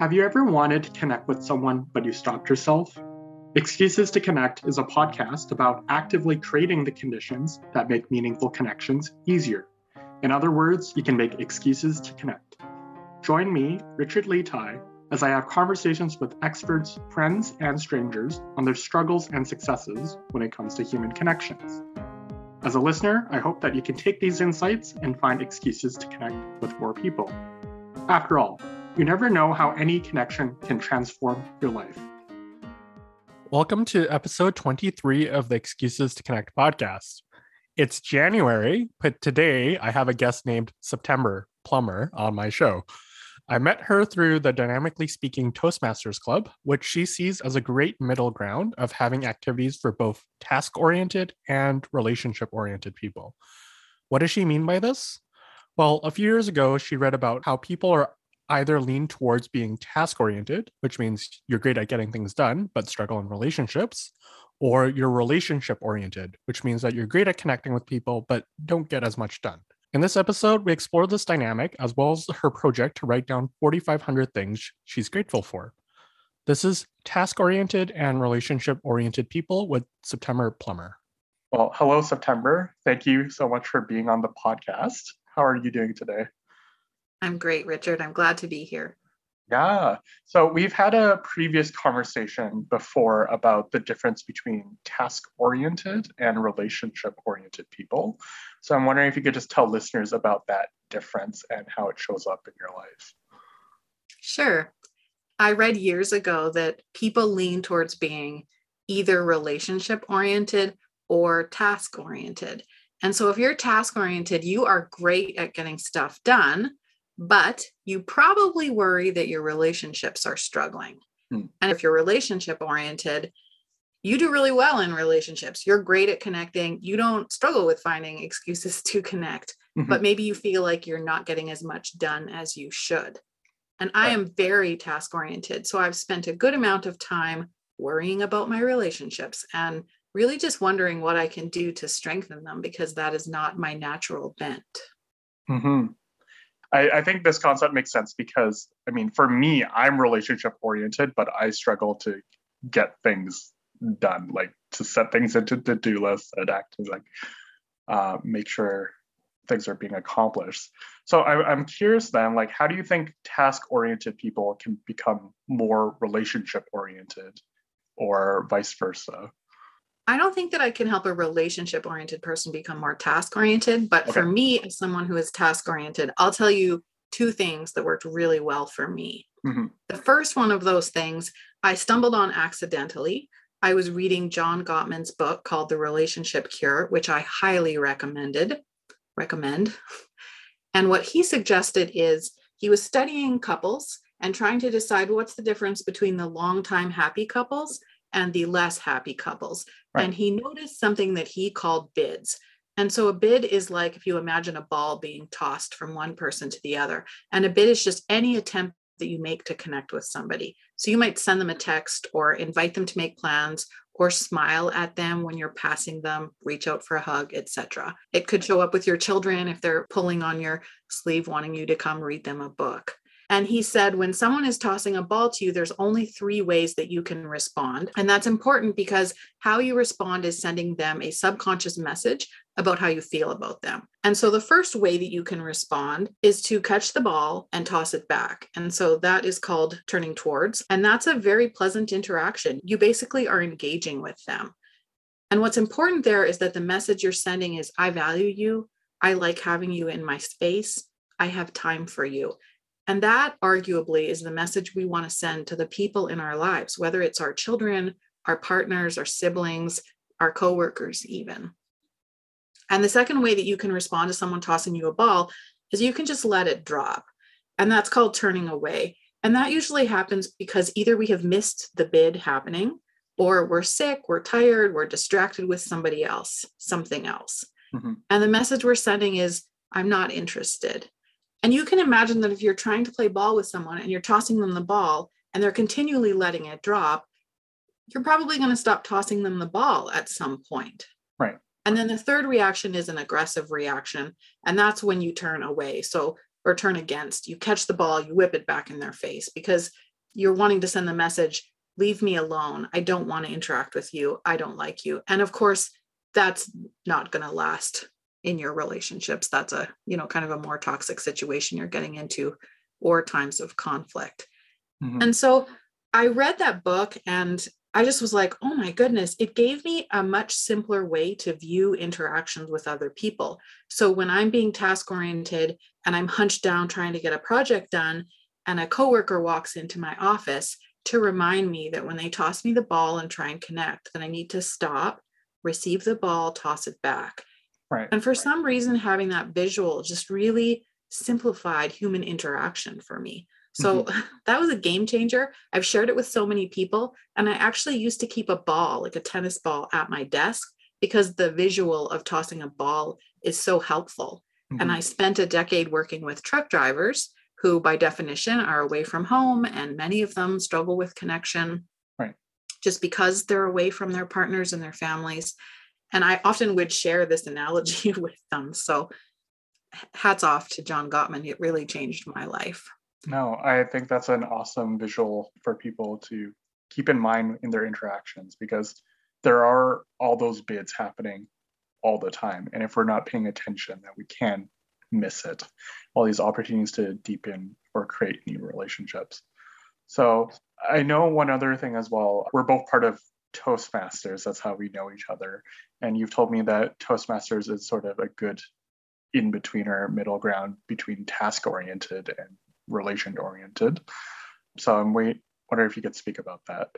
Have you ever wanted to connect with someone, but you stopped yourself? Excuses to Connect is a podcast about actively creating the conditions that make meaningful connections easier. In other words, you can make excuses to connect. Join me, Richard Lee Tai, as I have conversations with experts, friends, and strangers on their struggles and successes when it comes to human connections. As a listener, I hope that you can take these insights and find excuses to connect with more people. After all, you never know how any connection can transform your life. Welcome to episode 23 of the Excuses to Connect podcast. It's January, but today I have a guest named September Plummer on my show. I met her through the Dynamically Speaking Toastmasters Club, which she sees as a great middle ground of having activities for both task oriented and relationship oriented people. What does she mean by this? Well, a few years ago, she read about how people are either lean towards being task oriented, which means you're great at getting things done, but struggle in relationships, or you're relationship oriented, which means that you're great at connecting with people, but don't get as much done. In this episode, we explore this dynamic as well as her project to write down 4,500 things she's grateful for. This is task oriented and relationship oriented people with September Plummer. Well, hello, September. Thank you so much for being on the podcast. How are you doing today? I'm great, Richard. I'm glad to be here. Yeah. So we've had a previous conversation before about the difference between task oriented and relationship oriented people. So I'm wondering if you could just tell listeners about that difference and how it shows up in your life. Sure. I read years ago that people lean towards being either relationship oriented or task oriented. And so if you're task oriented, you are great at getting stuff done but you probably worry that your relationships are struggling. Hmm. And if you're relationship oriented, you do really well in relationships. You're great at connecting. You don't struggle with finding excuses to connect, mm-hmm. but maybe you feel like you're not getting as much done as you should. And I am very task oriented. So I've spent a good amount of time worrying about my relationships and really just wondering what I can do to strengthen them because that is not my natural bent. Mm-hmm. I, I think this concept makes sense because I mean, for me, I'm relationship oriented, but I struggle to get things done, like to set things into to-do lists and act to like uh, make sure things are being accomplished. So I, I'm curious then, like, how do you think task-oriented people can become more relationship-oriented, or vice versa? I don't think that I can help a relationship oriented person become more task oriented. But okay. for me, as someone who is task oriented, I'll tell you two things that worked really well for me. Mm-hmm. The first one of those things I stumbled on accidentally. I was reading John Gottman's book called The Relationship Cure, which I highly recommended. Recommend. And what he suggested is he was studying couples and trying to decide what's the difference between the long time happy couples and the less happy couples. Right. And he noticed something that he called bids. And so a bid is like if you imagine a ball being tossed from one person to the other. And a bid is just any attempt that you make to connect with somebody. So you might send them a text or invite them to make plans or smile at them when you're passing them, reach out for a hug, etc. It could show up with your children if they're pulling on your sleeve wanting you to come read them a book. And he said, when someone is tossing a ball to you, there's only three ways that you can respond. And that's important because how you respond is sending them a subconscious message about how you feel about them. And so the first way that you can respond is to catch the ball and toss it back. And so that is called turning towards. And that's a very pleasant interaction. You basically are engaging with them. And what's important there is that the message you're sending is I value you. I like having you in my space. I have time for you. And that arguably is the message we want to send to the people in our lives, whether it's our children, our partners, our siblings, our coworkers, even. And the second way that you can respond to someone tossing you a ball is you can just let it drop. And that's called turning away. And that usually happens because either we have missed the bid happening, or we're sick, we're tired, we're distracted with somebody else, something else. Mm-hmm. And the message we're sending is, I'm not interested. And you can imagine that if you're trying to play ball with someone and you're tossing them the ball and they're continually letting it drop, you're probably going to stop tossing them the ball at some point. Right. And then the third reaction is an aggressive reaction. And that's when you turn away. So, or turn against. You catch the ball, you whip it back in their face because you're wanting to send the message leave me alone i don't want to interact with you i don't like you and of course that's not going to last in your relationships that's a you know kind of a more toxic situation you're getting into or times of conflict. Mm-hmm. and so i read that book and i just was like oh my goodness it gave me a much simpler way to view interactions with other people. So when i'm being task oriented and i'm hunched down trying to get a project done and a coworker walks into my office to remind me that when they toss me the ball and try and connect that i need to stop receive the ball toss it back Right. And for some reason, having that visual just really simplified human interaction for me. So mm-hmm. that was a game changer. I've shared it with so many people. And I actually used to keep a ball, like a tennis ball, at my desk because the visual of tossing a ball is so helpful. Mm-hmm. And I spent a decade working with truck drivers who, by definition, are away from home, and many of them struggle with connection. Right. Just because they're away from their partners and their families. And I often would share this analogy with them. So hats off to John Gottman. It really changed my life. No, I think that's an awesome visual for people to keep in mind in their interactions because there are all those bids happening all the time. And if we're not paying attention, that we can miss it. All these opportunities to deepen or create new relationships. So I know one other thing as well. We're both part of Toastmasters. That's how we know each other. And you've told me that Toastmasters is sort of a good in between or middle ground between task oriented and relation oriented. So I'm wait, wondering if you could speak about that.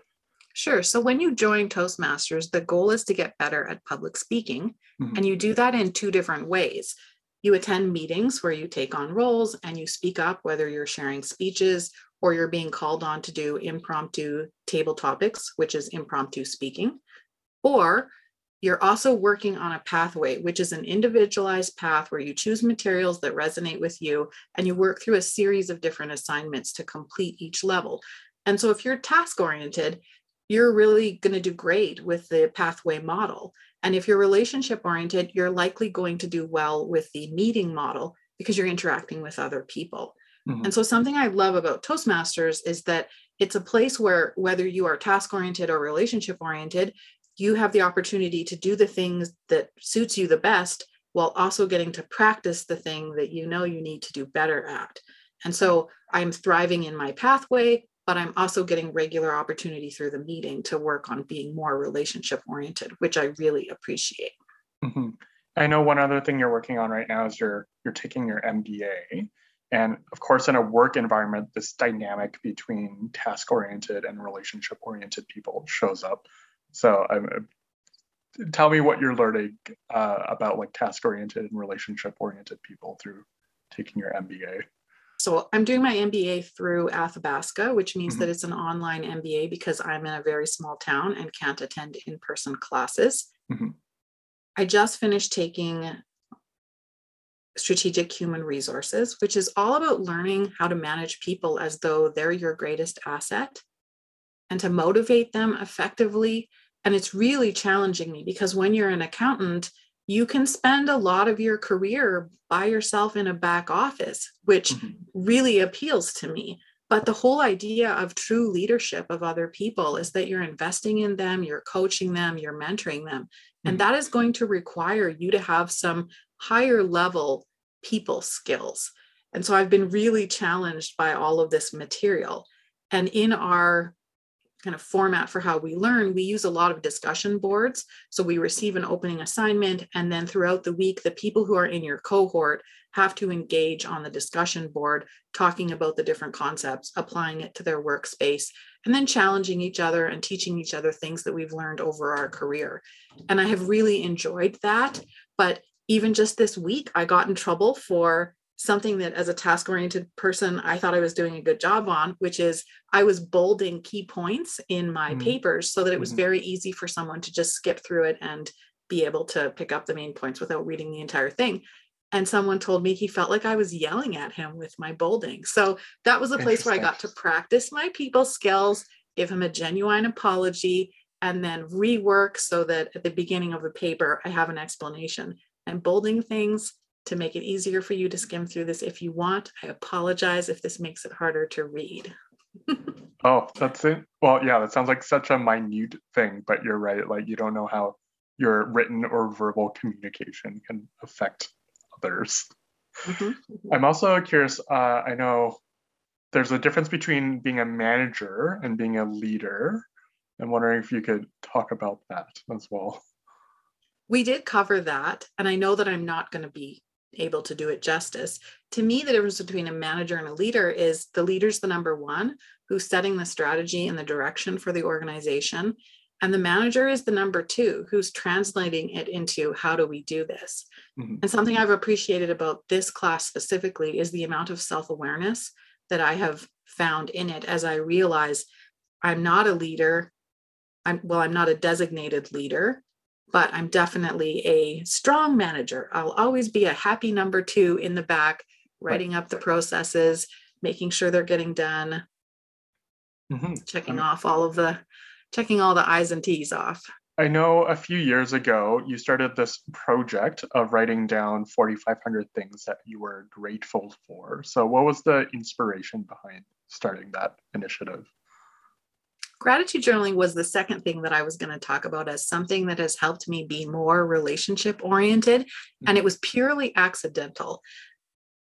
Sure. So when you join Toastmasters, the goal is to get better at public speaking. Mm-hmm. And you do that in two different ways. You attend meetings where you take on roles and you speak up, whether you're sharing speeches or you're being called on to do impromptu table topics, which is impromptu speaking, or you're also working on a pathway, which is an individualized path where you choose materials that resonate with you and you work through a series of different assignments to complete each level. And so, if you're task oriented, you're really going to do great with the pathway model. And if you're relationship oriented, you're likely going to do well with the meeting model because you're interacting with other people. Mm-hmm. And so, something I love about Toastmasters is that it's a place where, whether you are task oriented or relationship oriented, you have the opportunity to do the things that suits you the best while also getting to practice the thing that you know you need to do better at. And so, I'm thriving in my pathway, but I'm also getting regular opportunity through the meeting to work on being more relationship oriented, which I really appreciate. Mm-hmm. I know one other thing you're working on right now is you're you're taking your MBA. And of course, in a work environment, this dynamic between task oriented and relationship oriented people shows up. So, um, tell me what you're learning uh, about like task oriented and relationship oriented people through taking your MBA. So, I'm doing my MBA through Athabasca, which means mm-hmm. that it's an online MBA because I'm in a very small town and can't attend in person classes. Mm-hmm. I just finished taking strategic human resources, which is all about learning how to manage people as though they're your greatest asset and to motivate them effectively. And it's really challenging me because when you're an accountant, you can spend a lot of your career by yourself in a back office, which mm-hmm. really appeals to me. But the whole idea of true leadership of other people is that you're investing in them, you're coaching them, you're mentoring them. And mm-hmm. that is going to require you to have some higher level people skills. And so I've been really challenged by all of this material. And in our kind of format for how we learn, we use a lot of discussion boards. So we receive an opening assignment, and then throughout the week, the people who are in your cohort have to engage on the discussion board, talking about the different concepts, applying it to their workspace, and then challenging each other and teaching each other things that we've learned over our career. And I have really enjoyed that. But even just this week, I got in trouble for something that as a task oriented person, I thought I was doing a good job on, which is I was bolding key points in my mm-hmm. papers so that it was mm-hmm. very easy for someone to just skip through it and be able to pick up the main points without reading the entire thing. And someone told me he felt like I was yelling at him with my bolding. So that was a place where I got to practice my people skills, give him a genuine apology, and then rework so that at the beginning of the paper, I have an explanation. I'm bolding things to make it easier for you to skim through this if you want. I apologize if this makes it harder to read. Oh, that's it. Well, yeah, that sounds like such a minute thing, but you're right. Like you don't know how your written or verbal communication can affect others. Mm-hmm. mm-hmm. I'm also curious. Uh, I know there's a difference between being a manager and being a leader. I'm wondering if you could talk about that as well. We did cover that, and I know that I'm not going to be able to do it justice. To me, the difference between a manager and a leader is the leader's the number one who's setting the strategy and the direction for the organization. And the manager is the number two who's translating it into how do we do this? Mm-hmm. And something I've appreciated about this class specifically is the amount of self awareness that I have found in it as I realize I'm not a leader. I'm well, I'm not a designated leader, but I'm definitely a strong manager. I'll always be a happy number two in the back, writing up the processes, making sure they're getting done, mm-hmm. checking off all of the checking all the I's and T's off. I know a few years ago you started this project of writing down 4,500 things that you were grateful for. So, what was the inspiration behind starting that initiative? Gratitude journaling was the second thing that I was going to talk about as something that has helped me be more relationship oriented. Mm-hmm. And it was purely accidental.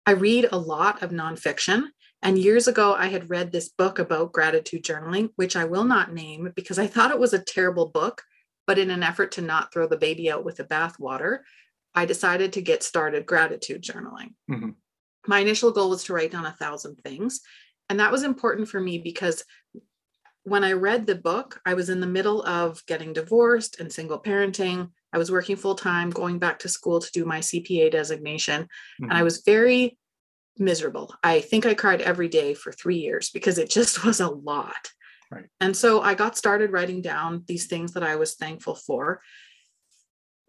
I read a lot of nonfiction, and years ago, I had read this book about gratitude journaling, which I will not name because I thought it was a terrible book. But in an effort to not throw the baby out with the bathwater, I decided to get started gratitude journaling. Mm-hmm. My initial goal was to write down a thousand things. And that was important for me because when I read the book, I was in the middle of getting divorced and single parenting. I was working full time, going back to school to do my CPA designation. Mm-hmm. And I was very miserable. I think I cried every day for three years because it just was a lot. Right. And so I got started writing down these things that I was thankful for.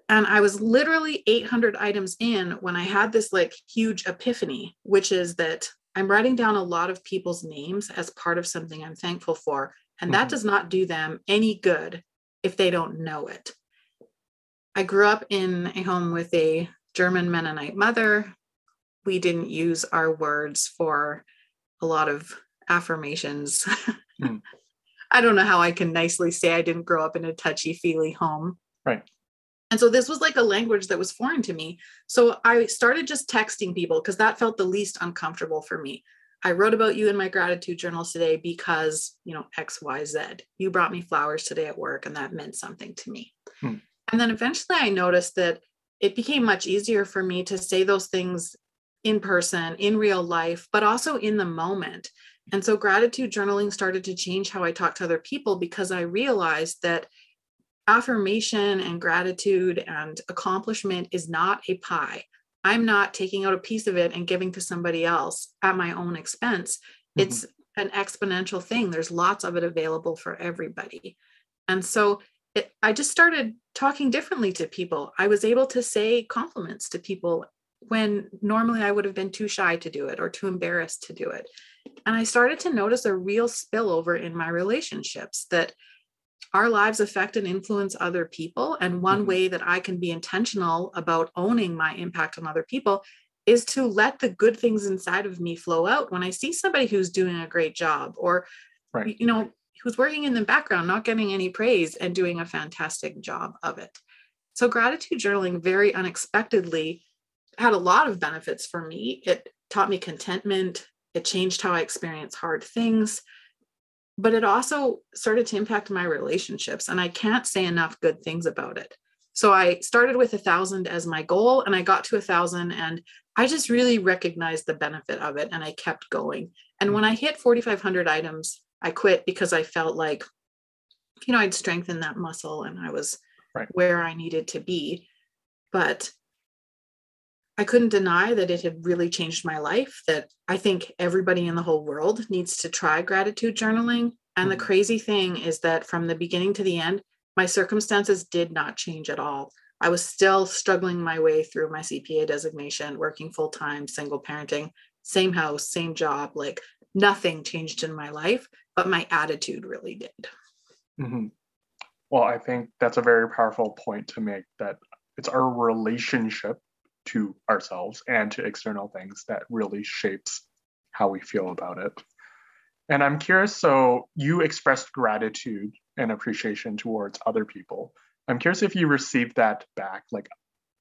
And I was literally 800 items in when I had this like huge epiphany, which is that I'm writing down a lot of people's names as part of something I'm thankful for. And that mm-hmm. does not do them any good if they don't know it. I grew up in a home with a German Mennonite mother we didn't use our words for a lot of affirmations. Mm. I don't know how I can nicely say I didn't grow up in a touchy feely home. Right. And so this was like a language that was foreign to me. So I started just texting people because that felt the least uncomfortable for me. I wrote about you in my gratitude journals today because, you know, XYZ. You brought me flowers today at work and that meant something to me. Hmm. And then eventually I noticed that it became much easier for me to say those things in person, in real life, but also in the moment. And so gratitude journaling started to change how I talk to other people because I realized that affirmation and gratitude and accomplishment is not a pie. I'm not taking out a piece of it and giving to somebody else at my own expense. Mm-hmm. It's an exponential thing. There's lots of it available for everybody. And so it, I just started talking differently to people. I was able to say compliments to people when normally I would have been too shy to do it or too embarrassed to do it. And I started to notice a real spillover in my relationships that our lives affect and influence other people. And one mm-hmm. way that I can be intentional about owning my impact on other people is to let the good things inside of me flow out when I see somebody who's doing a great job or, right. you know, who's working in the background, not getting any praise and doing a fantastic job of it. So, gratitude journaling very unexpectedly had a lot of benefits for me. It taught me contentment, it changed how I experience hard things, but it also started to impact my relationships. And I can't say enough good things about it. So I started with a thousand as my goal and I got to a thousand and I just really recognized the benefit of it and I kept going. And when I mm-hmm. hit 4,500 items, I quit because I felt like, you know, I'd strengthened that muscle and I was right. where I needed to be. But I couldn't deny that it had really changed my life. That I think everybody in the whole world needs to try gratitude journaling. And the mm-hmm. crazy thing is that from the beginning to the end, my circumstances did not change at all. I was still struggling my way through my CPA designation, working full time, single parenting, same house, same job. Like nothing changed in my life, but my attitude really did. Mm-hmm. Well, I think that's a very powerful point to make that it's our relationship to ourselves and to external things that really shapes how we feel about it. And I'm curious so you expressed gratitude and appreciation towards other people. I'm curious if you received that back, like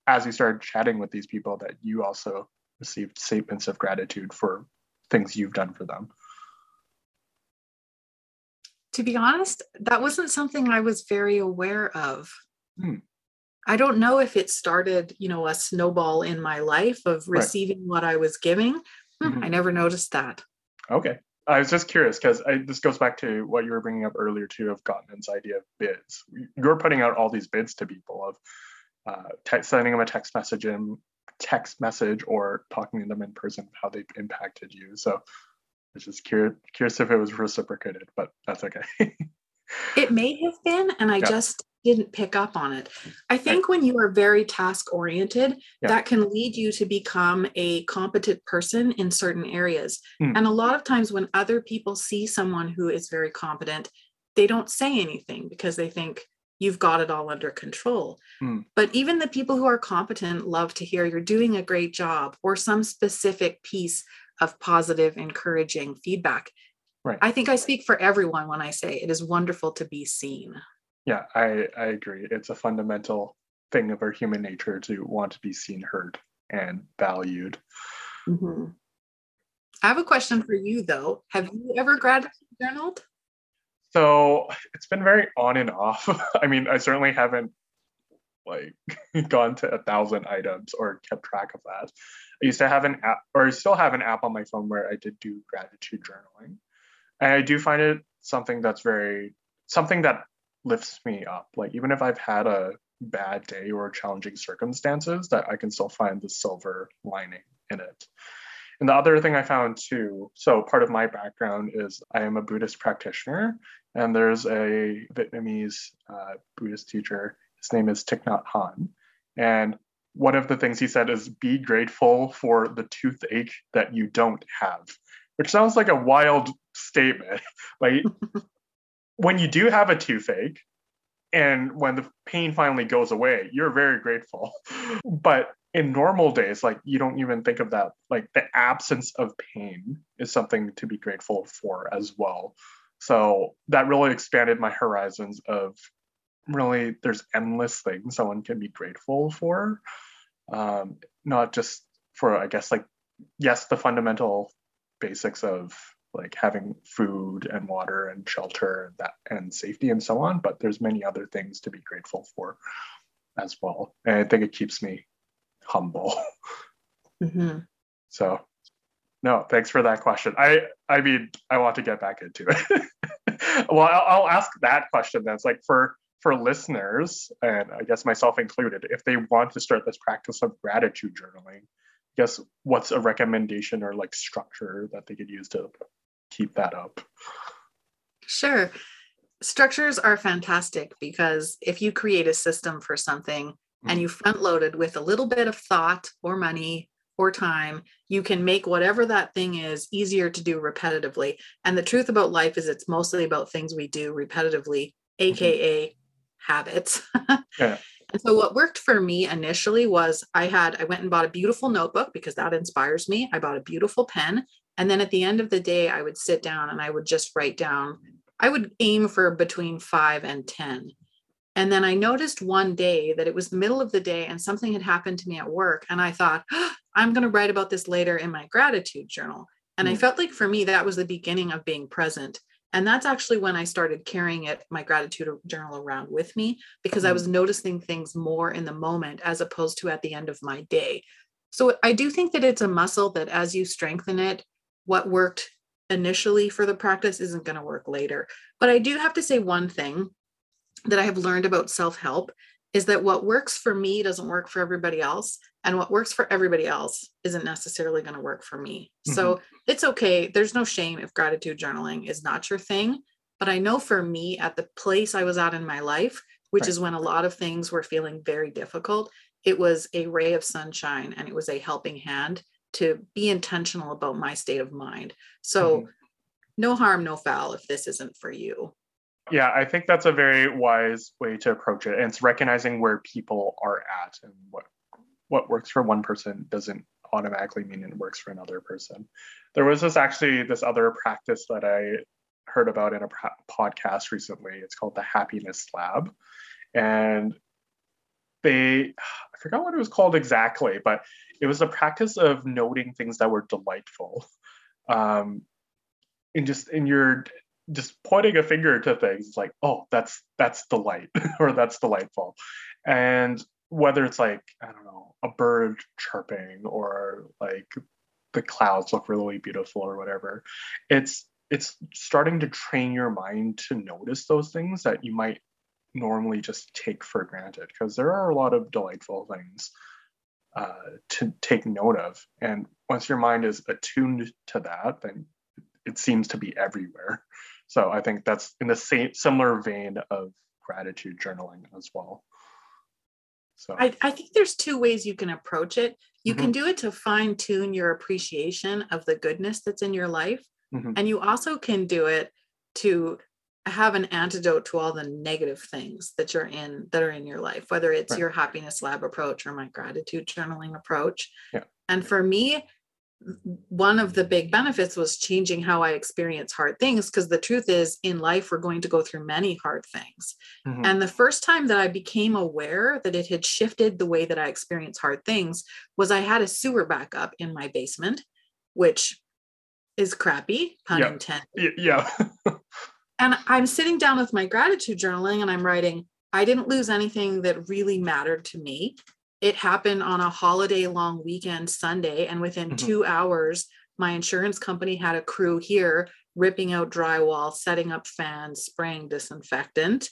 as you started chatting with these people, that you also received statements of gratitude for things you've done for them. To be honest, that wasn't something I was very aware of. Hmm. I don't know if it started, you know, a snowball in my life of receiving right. what I was giving. Hmm, mm-hmm. I never noticed that. Okay. I was just curious because this goes back to what you were bringing up earlier too of Gottman's idea of bids. You're putting out all these bids to people of uh, sending them a text message in text message or talking to them in person how they've impacted you. So I was just curious, curious if it was reciprocated, but that's okay. it may have been, and I yeah. just didn't pick up on it. I think when you are very task oriented, yeah. that can lead you to become a competent person in certain areas. Mm. And a lot of times when other people see someone who is very competent, they don't say anything because they think you've got it all under control. Mm. But even the people who are competent love to hear you're doing a great job or some specific piece of positive, encouraging feedback. Right. I think I speak for everyone when I say it is wonderful to be seen. Yeah, I, I agree. It's a fundamental thing of our human nature to want to be seen, heard, and valued. Mm-hmm. I have a question for you though. Have you ever gratitude journaled? So it's been very on and off. I mean, I certainly haven't like gone to a thousand items or kept track of that. I used to have an app, or I still have an app on my phone where I did do gratitude journaling. And I do find it something that's very, something that lifts me up. Like even if I've had a bad day or challenging circumstances, that I can still find the silver lining in it. And the other thing I found too, so part of my background is I am a Buddhist practitioner, and there's a Vietnamese uh, Buddhist teacher. His name is Thich Nhat Hanh. And one of the things he said is be grateful for the toothache that you don't have, which sounds like a wild statement. like when you do have a toothache and when the pain finally goes away, you're very grateful. but in normal days, like you don't even think of that. Like the absence of pain is something to be grateful for as well. So that really expanded my horizons of really there's endless things someone can be grateful for. Um, not just for, I guess, like, yes, the fundamental basics of like having food and water and shelter and that and safety and so on but there's many other things to be grateful for as well. And i think it keeps me humble. Mm-hmm. so no thanks for that question. I i mean i want to get back into it. Well I'll, I'll ask that question that's like for for listeners and i guess myself included if they want to start this practice of gratitude journaling I guess what's a recommendation or like structure that they could use to keep that up? Sure. Structures are fantastic because if you create a system for something mm-hmm. and you front loaded with a little bit of thought or money or time, you can make whatever that thing is easier to do repetitively. And the truth about life is it's mostly about things we do repetitively, aka mm-hmm. habits. yeah. And so what worked for me initially was I had I went and bought a beautiful notebook because that inspires me. I bought a beautiful pen and then at the end of the day, I would sit down and I would just write down, I would aim for between five and 10. And then I noticed one day that it was the middle of the day and something had happened to me at work. And I thought, oh, I'm going to write about this later in my gratitude journal. And mm. I felt like for me, that was the beginning of being present. And that's actually when I started carrying it, my gratitude journal around with me, because mm. I was noticing things more in the moment as opposed to at the end of my day. So I do think that it's a muscle that as you strengthen it, what worked initially for the practice isn't going to work later. But I do have to say one thing that I have learned about self help is that what works for me doesn't work for everybody else. And what works for everybody else isn't necessarily going to work for me. Mm-hmm. So it's okay. There's no shame if gratitude journaling is not your thing. But I know for me, at the place I was at in my life, which right. is when a lot of things were feeling very difficult, it was a ray of sunshine and it was a helping hand to be intentional about my state of mind. So, mm-hmm. no harm, no foul if this isn't for you. Yeah, I think that's a very wise way to approach it. And it's recognizing where people are at and what what works for one person doesn't automatically mean it works for another person. There was this actually this other practice that I heard about in a podcast recently. It's called the Happiness Lab, and they I forgot what it was called exactly, but it was a practice of noting things that were delightful, um, and just in your just pointing a finger to things like, oh, that's that's delight or that's delightful, and whether it's like I don't know a bird chirping or like the clouds look really beautiful or whatever, it's it's starting to train your mind to notice those things that you might normally just take for granted because there are a lot of delightful things uh, to take note of. And once your mind is attuned to that, then it seems to be everywhere. So I think that's in the same similar vein of gratitude journaling as well. So I, I think there's two ways you can approach it. You mm-hmm. can do it to fine tune your appreciation of the goodness that's in your life. Mm-hmm. And you also can do it to have an antidote to all the negative things that you're in that are in your life, whether it's right. your happiness lab approach or my gratitude journaling approach. Yeah. And for me, one of the big benefits was changing how I experience hard things because the truth is, in life, we're going to go through many hard things. Mm-hmm. And the first time that I became aware that it had shifted the way that I experience hard things was I had a sewer backup in my basement, which is crappy, pun yeah. intended. Yeah. and I'm sitting down with my gratitude journaling and I'm writing, I didn't lose anything that really mattered to me. It happened on a holiday long weekend Sunday. And within mm-hmm. two hours, my insurance company had a crew here ripping out drywall, setting up fans, spraying disinfectant.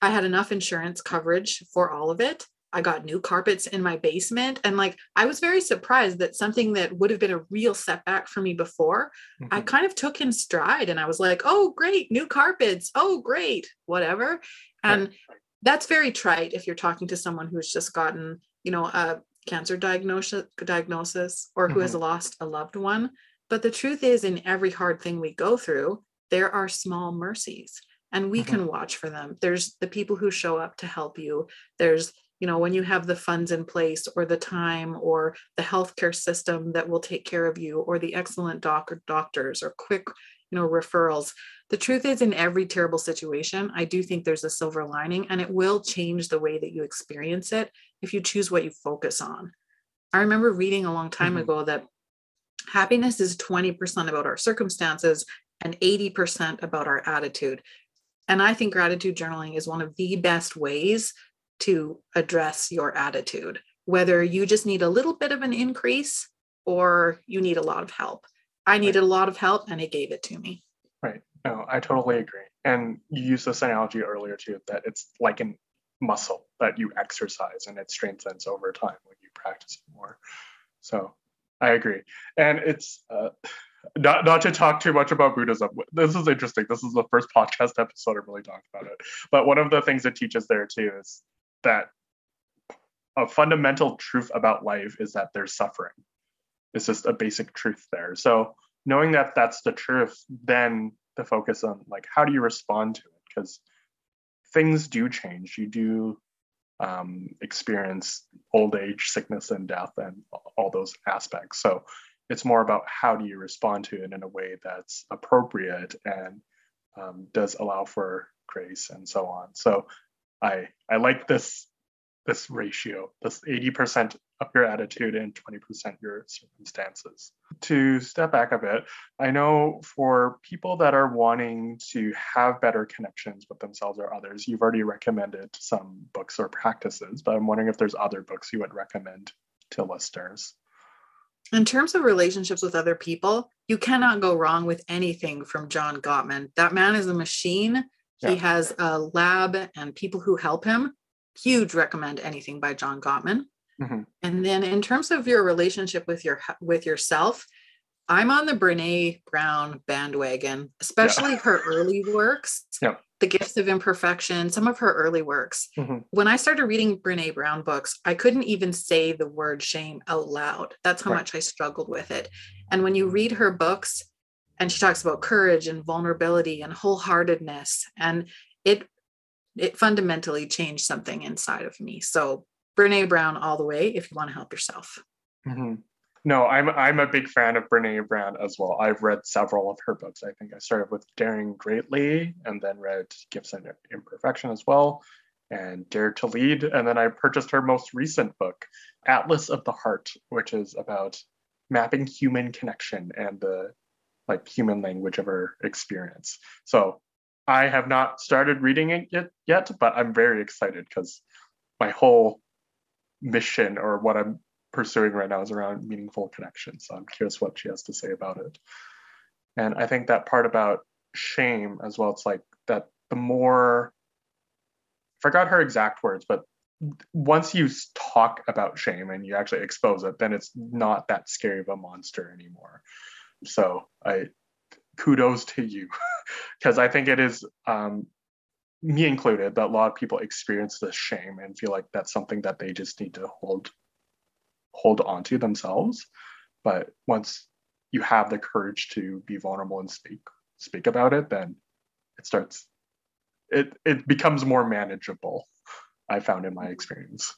I had enough insurance coverage for all of it. I got new carpets in my basement. And like, I was very surprised that something that would have been a real setback for me before, mm-hmm. I kind of took in stride and I was like, oh, great, new carpets. Oh, great, whatever. And right. that's very trite if you're talking to someone who's just gotten, you know, a cancer diagnosis, diagnosis or who mm-hmm. has lost a loved one. But the truth is, in every hard thing we go through, there are small mercies and we mm-hmm. can watch for them. There's the people who show up to help you. There's you know when you have the funds in place or the time or the healthcare system that will take care of you or the excellent doc or doctors or quick you know referrals. The truth is in every terrible situation i do think there's a silver lining and it will change the way that you experience it if you choose what you focus on. I remember reading a long time mm-hmm. ago that happiness is 20% about our circumstances and 80% about our attitude. And i think gratitude journaling is one of the best ways to address your attitude, whether you just need a little bit of an increase or you need a lot of help. I needed right. a lot of help and it gave it to me. Right. No, I totally agree. And you used this analogy earlier too that it's like a muscle that you exercise and it strengthens over time when you practice it more. So I agree. And it's uh, not not to talk too much about Buddhism. This is interesting. This is the first podcast episode I really talked about it. But one of the things it teaches there too is that a fundamental truth about life is that there's suffering. It's just a basic truth there. So knowing that that's the truth, then the focus on like how do you respond to it? Because things do change. You do um, experience old age, sickness, and death, and all those aspects. So it's more about how do you respond to it in a way that's appropriate and um, does allow for grace and so on. So I I like this this ratio, this 80% of your attitude and 20% your circumstances. To step back a bit, I know for people that are wanting to have better connections with themselves or others, you've already recommended some books or practices, but I'm wondering if there's other books you would recommend to listeners. In terms of relationships with other people, you cannot go wrong with anything from John Gottman. That man is a machine yeah. He has a lab and people who help him. Huge recommend anything by John Gottman. Mm-hmm. And then in terms of your relationship with your with yourself, I'm on the Brene Brown bandwagon, especially yeah. her early works. Yeah. The Gifts of Imperfection, some of her early works. Mm-hmm. When I started reading Brene Brown books, I couldn't even say the word shame out loud. That's how right. much I struggled with it. And when you read her books, and she talks about courage and vulnerability and wholeheartedness and it it fundamentally changed something inside of me so brene brown all the way if you want to help yourself mm-hmm. No, I'm I'm a big fan of Brene Brown as well. I've read several of her books. I think I started with Daring Greatly and then read Gifts and Imperfection as well and Dare to Lead. And then I purchased her most recent book, Atlas of the Heart, which is about mapping human connection and the like human language of her experience. So I have not started reading it yet, yet but I'm very excited because my whole mission or what I'm pursuing right now is around meaningful connection. So I'm curious what she has to say about it. And I think that part about shame as well, it's like that the more, I forgot her exact words, but once you talk about shame and you actually expose it, then it's not that scary of a monster anymore. So I kudos to you because I think it is um, me included that a lot of people experience this shame and feel like that's something that they just need to hold hold on to themselves. But once you have the courage to be vulnerable and speak speak about it, then it starts it it becomes more manageable. I found in my experience.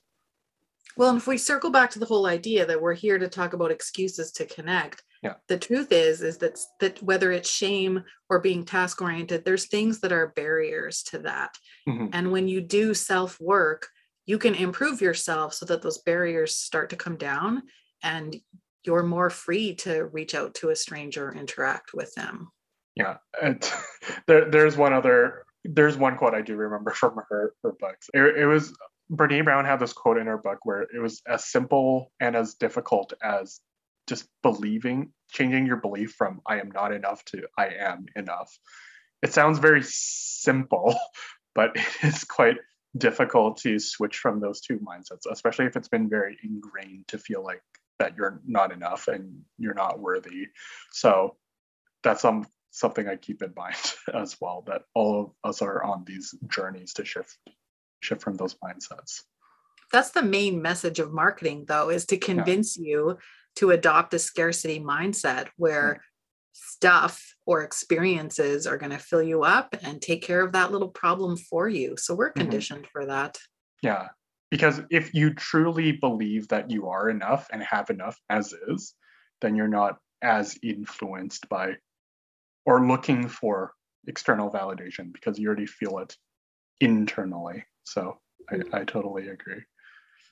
Well, and if we circle back to the whole idea that we're here to talk about excuses to connect, yeah. the truth is is that that whether it's shame or being task oriented, there's things that are barriers to that. Mm-hmm. And when you do self work, you can improve yourself so that those barriers start to come down and you're more free to reach out to a stranger interact with them yeah and there, there's one other there's one quote i do remember from her her books it, it was Brene Brown had this quote in her book where it was as simple and as difficult as just believing, changing your belief from I am not enough to I am enough. It sounds very simple, but it is quite difficult to switch from those two mindsets, especially if it's been very ingrained to feel like that you're not enough and you're not worthy. So that's some something I keep in mind as well, that all of us are on these journeys to shift shift from those mindsets. That's the main message of marketing though, is to convince yeah. you to adopt a scarcity mindset where stuff or experiences are going to fill you up and take care of that little problem for you. So we're mm-hmm. conditioned mm-hmm. for that. Yeah. Because if you truly believe that you are enough and have enough as is, then you're not as influenced by or looking for external validation because you already feel it internally. So I, mm-hmm. I totally agree.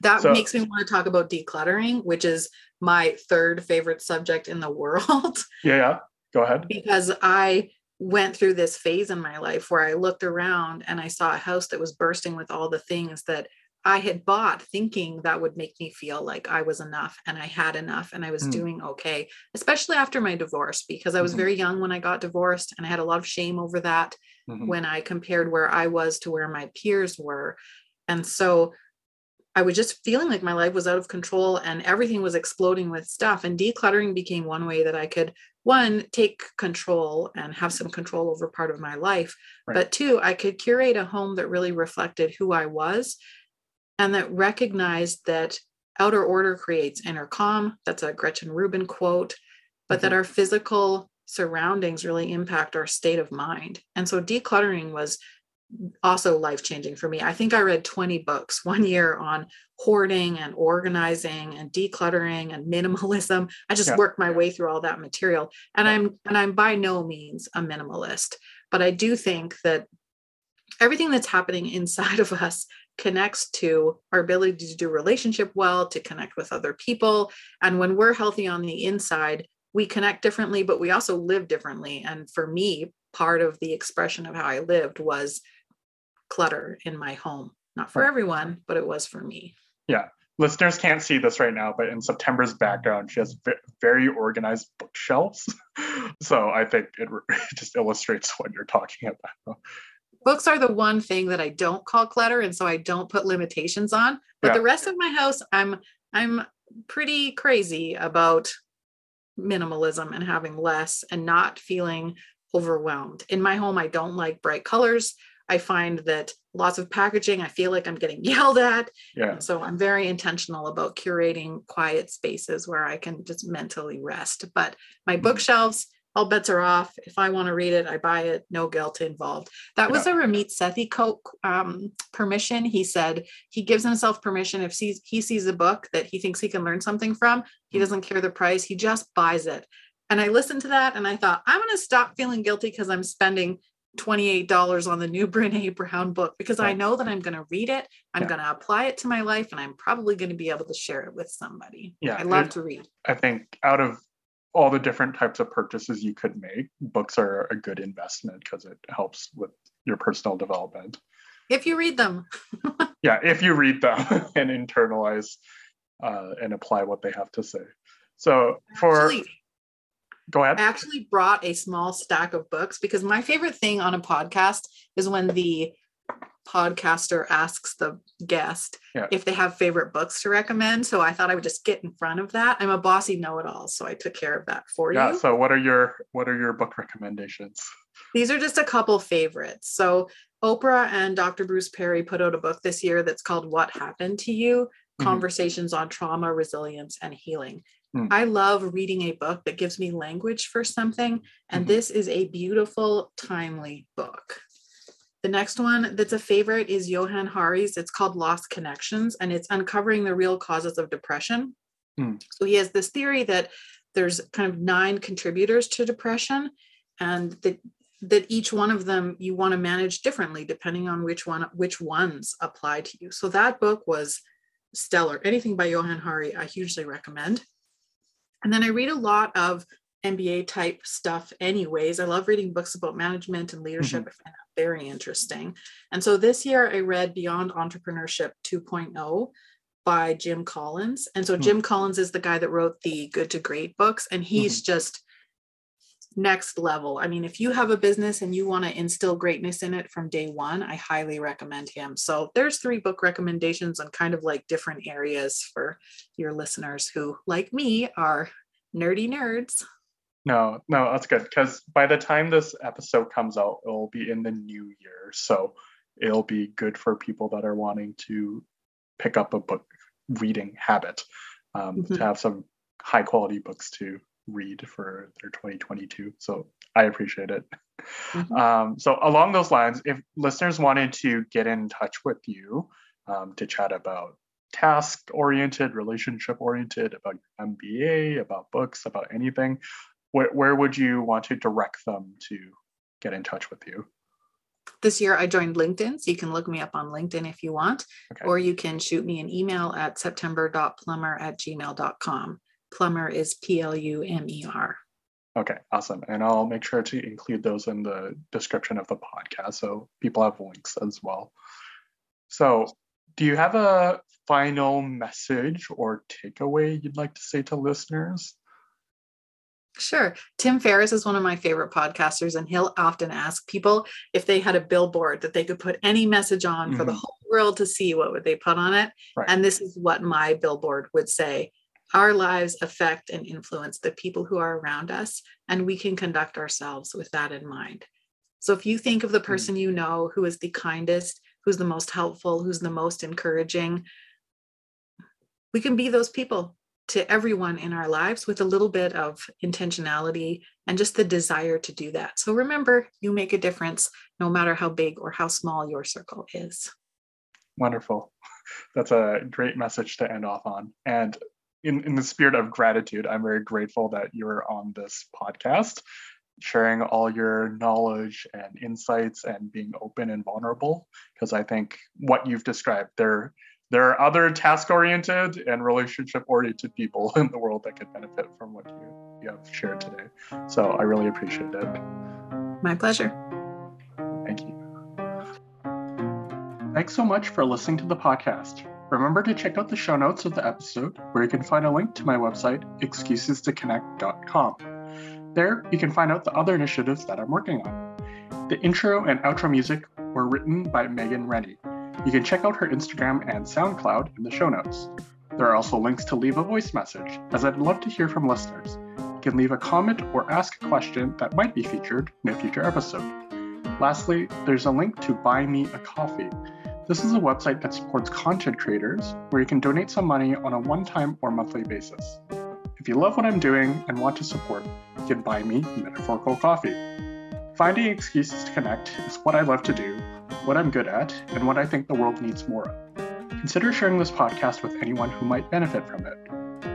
That so, makes me want to talk about decluttering, which is my third favorite subject in the world. Yeah, yeah. Go ahead. Because I went through this phase in my life where I looked around and I saw a house that was bursting with all the things that I had bought thinking that would make me feel like I was enough and I had enough and I was mm. doing okay, especially after my divorce, because I was mm-hmm. very young when I got divorced and I had a lot of shame over that mm-hmm. when I compared where I was to where my peers were. And so I was just feeling like my life was out of control and everything was exploding with stuff. And decluttering became one way that I could, one, take control and have some control over part of my life. Right. But two, I could curate a home that really reflected who I was and that recognized that outer order creates inner calm. That's a Gretchen Rubin quote, but mm-hmm. that our physical surroundings really impact our state of mind. And so decluttering was also life changing for me. I think I read 20 books one year on hoarding and organizing and decluttering and minimalism. I just yeah. worked my way through all that material. And yeah. I'm and I'm by no means a minimalist, but I do think that everything that's happening inside of us connects to our ability to do relationship well, to connect with other people. And when we're healthy on the inside, we connect differently, but we also live differently. And for me, part of the expression of how I lived was clutter in my home. Not for everyone, but it was for me. Yeah. Listeners can't see this right now, but in September's background, she has very organized bookshelves. so I think it just illustrates what you're talking about. Books are the one thing that I don't call clutter, and so I don't put limitations on. But yeah. the rest of my house, I'm I'm pretty crazy about minimalism and having less and not feeling overwhelmed. In my home, I don't like bright colors. I find that lots of packaging, I feel like I'm getting yelled at. Yeah. So I'm very intentional about curating quiet spaces where I can just mentally rest. But my mm-hmm. bookshelves, all bets are off. If I want to read it, I buy it. No guilt involved. That yeah. was a Ramit Sethi um, permission. He said he gives himself permission if he sees a book that he thinks he can learn something from. He mm-hmm. doesn't care the price. He just buys it. And I listened to that and I thought, I'm going to stop feeling guilty because I'm spending $28 on the new Brene Brown book because. I know that I'm going to read it. I'm yeah. going to apply it to my life and I'm probably going to be able to share it with somebody. Yeah. I love it, to read. I think out of all the different types of purchases you could make, books are a good investment because it helps with your personal development. If you read them. yeah, if you read them and internalize uh, and apply what they have to say. So for Actually, go ahead. I actually brought a small stack of books because my favorite thing on a podcast is when the podcaster asks the guest yeah. if they have favorite books to recommend. So I thought I would just get in front of that. I'm a bossy know-it-all, so I took care of that for yeah, you. Yeah. So what are your what are your book recommendations? These are just a couple favorites. So Oprah and Dr. Bruce Perry put out a book this year that's called What Happened to You: mm-hmm. Conversations on Trauma, Resilience, and Healing. Mm. I love reading a book that gives me language for something, and mm-hmm. this is a beautiful, timely book. The next one that's a favorite is Johan Hari's. It's called Lost Connections, and it's uncovering the real causes of depression. Mm. So he has this theory that there's kind of nine contributors to depression, and that that each one of them you want to manage differently depending on which one which ones apply to you. So that book was stellar. Anything by Johan Hari, I hugely recommend. And then I read a lot of MBA type stuff, anyways. I love reading books about management and leadership. Mm-hmm. I find that very interesting. And so this year I read Beyond Entrepreneurship 2.0 by Jim Collins. And so mm-hmm. Jim Collins is the guy that wrote the Good to Great books, and he's mm-hmm. just next level. I mean, if you have a business and you want to instill greatness in it from day one, I highly recommend him. So there's three book recommendations on kind of like different areas for your listeners who, like me, are nerdy nerds. No, no, that's good because by the time this episode comes out, it'll be in the new year. So it'll be good for people that are wanting to pick up a book reading habit um, mm-hmm. to have some high quality books to read for their 2022. So I appreciate it. Mm-hmm. Um, so along those lines, if listeners wanted to get in touch with you um, to chat about task oriented, relationship oriented, about MBA, about books, about anything, where, where would you want to direct them to get in touch with you? This year I joined LinkedIn, so you can look me up on LinkedIn if you want, okay. or you can shoot me an email at september.plumer at gmail.com. Plumer is P L U M E R. Okay, awesome. And I'll make sure to include those in the description of the podcast so people have links as well. So, do you have a final message or takeaway you'd like to say to listeners? Sure. Tim Ferriss is one of my favorite podcasters, and he'll often ask people if they had a billboard that they could put any message on mm-hmm. for the mm-hmm. whole world to see, what would they put on it? Right. And this is what my billboard would say our lives affect and influence the people who are around us, and we can conduct ourselves with that in mind. So if you think of the mm. person you know who is the kindest, who's the most helpful, who's the most encouraging, we can be those people to everyone in our lives with a little bit of intentionality and just the desire to do that. So remember, you make a difference no matter how big or how small your circle is. Wonderful. That's a great message to end off on. And in, in the spirit of gratitude, I'm very grateful that you're on this podcast, sharing all your knowledge and insights and being open and vulnerable. Because I think what you've described, there, there are other task oriented and relationship oriented people in the world that could benefit from what you, you have shared today. So I really appreciate it. My pleasure. Thank you. Thanks so much for listening to the podcast. Remember to check out the show notes of the episode, where you can find a link to my website, excusestoconnect.com. There, you can find out the other initiatives that I'm working on. The intro and outro music were written by Megan Rennie. You can check out her Instagram and SoundCloud in the show notes. There are also links to leave a voice message, as I'd love to hear from listeners. You can leave a comment or ask a question that might be featured in a future episode. Lastly, there's a link to Buy Me a Coffee. This is a website that supports content creators where you can donate some money on a one time or monthly basis. If you love what I'm doing and want to support, you can buy me metaphorical coffee. Finding excuses to connect is what I love to do, what I'm good at, and what I think the world needs more of. Consider sharing this podcast with anyone who might benefit from it.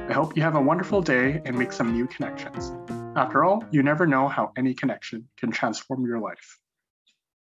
I hope you have a wonderful day and make some new connections. After all, you never know how any connection can transform your life.